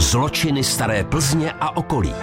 Zločiny staré Plzně a okolí.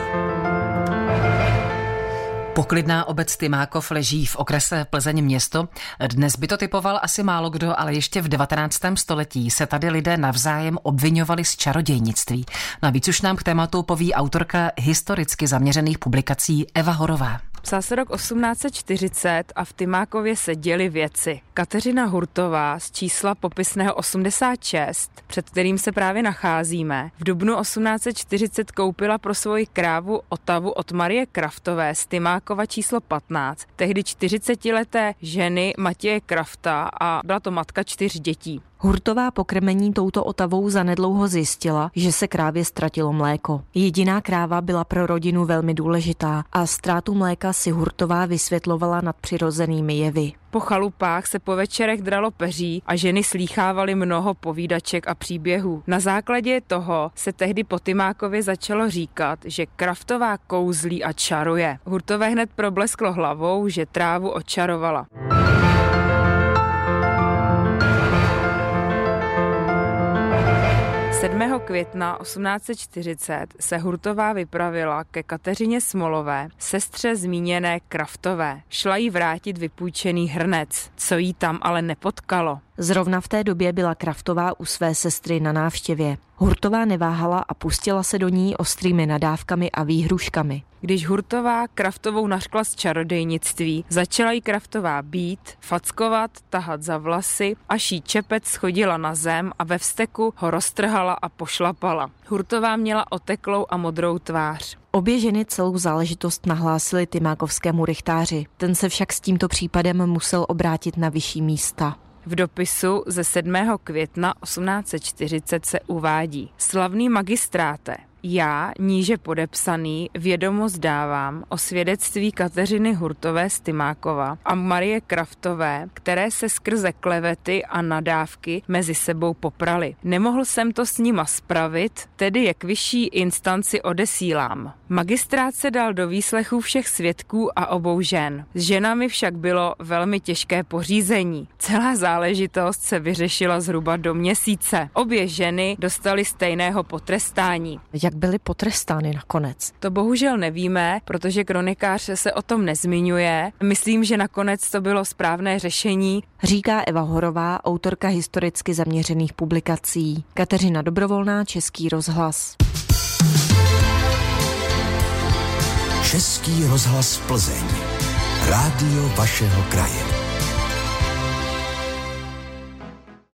Poklidná obec Tymákov leží v okrese Plzeň město. Dnes by to typoval asi málo kdo, ale ještě v 19. století se tady lidé navzájem obvinovali z čarodějnictví. Navíc už nám k tématu poví autorka historicky zaměřených publikací Eva Horová. Psal se rok 1840 a v Tymákově se děly věci. Kateřina Hurtová z čísla popisného 86, před kterým se právě nacházíme, v dubnu 1840 koupila pro svoji krávu Otavu od Marie Kraftové z Tymákova číslo 15, tehdy 40-leté ženy Matěje Krafta a byla to matka čtyř dětí. Hurtová pokrmení touto otavou zanedlouho zjistila, že se krávě ztratilo mléko. Jediná kráva byla pro rodinu velmi důležitá a ztrátu mléka si Hurtová vysvětlovala nad přirozenými jevy. Po chalupách se po večerech dralo peří a ženy slýchávaly mnoho povídaček a příběhů. Na základě toho se tehdy po Tymákově začalo říkat, že Kraftová kouzlí a čaruje. Hurtové hned problesklo hlavou, že trávu očarovala. 7. května 1840 se Hurtová vypravila ke Kateřině Smolové, sestře zmíněné Kraftové. Šla jí vrátit vypůjčený hrnec, co jí tam ale nepotkalo. Zrovna v té době byla Kraftová u své sestry na návštěvě. Hurtová neváhala a pustila se do ní ostrými nadávkami a výhruškami. Když Hurtová Kraftovou naškla z čarodejnictví, začala jí Kraftová být, fackovat, tahat za vlasy, až jí čepec schodila na zem a ve vsteku ho roztrhala a pošlapala. Hurtová měla oteklou a modrou tvář. Obě ženy celou záležitost nahlásily Tymákovskému rychtáři. Ten se však s tímto případem musel obrátit na vyšší místa. V dopisu ze 7. května 1840 se uvádí Slavný magistráte, já, níže podepsaný, vědomost dávám o svědectví Kateřiny Hurtové z Tymákova a Marie Kraftové, které se skrze klevety a nadávky mezi sebou poprali. Nemohl jsem to s nima spravit, tedy je k vyšší instanci odesílám. Magistrát se dal do výslechu všech svědků a obou žen. S ženami však bylo velmi těžké pořízení. Celá záležitost se vyřešila zhruba do měsíce. Obě ženy dostaly stejného potrestání. Jak byly potrestány nakonec? To bohužel nevíme, protože kronikář se o tom nezmiňuje. Myslím, že nakonec to bylo správné řešení. Říká Eva Horová, autorka historicky zaměřených publikací. Kateřina Dobrovolná, Český rozhlas. Český rozhlas Plzeň. Rádio vašeho kraje.